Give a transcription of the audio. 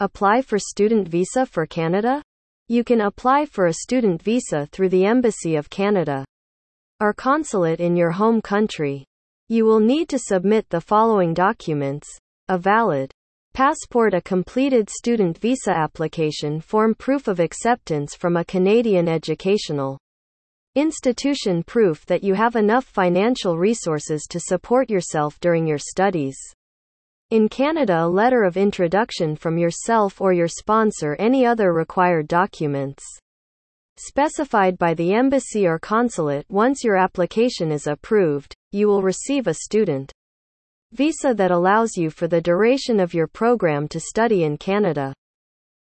Apply for student visa for Canada? You can apply for a student visa through the Embassy of Canada or consulate in your home country. You will need to submit the following documents a valid passport, a completed student visa application form, proof of acceptance from a Canadian educational institution, proof that you have enough financial resources to support yourself during your studies. In Canada, a letter of introduction from yourself or your sponsor, any other required documents specified by the embassy or consulate. Once your application is approved, you will receive a student visa that allows you for the duration of your program to study in Canada.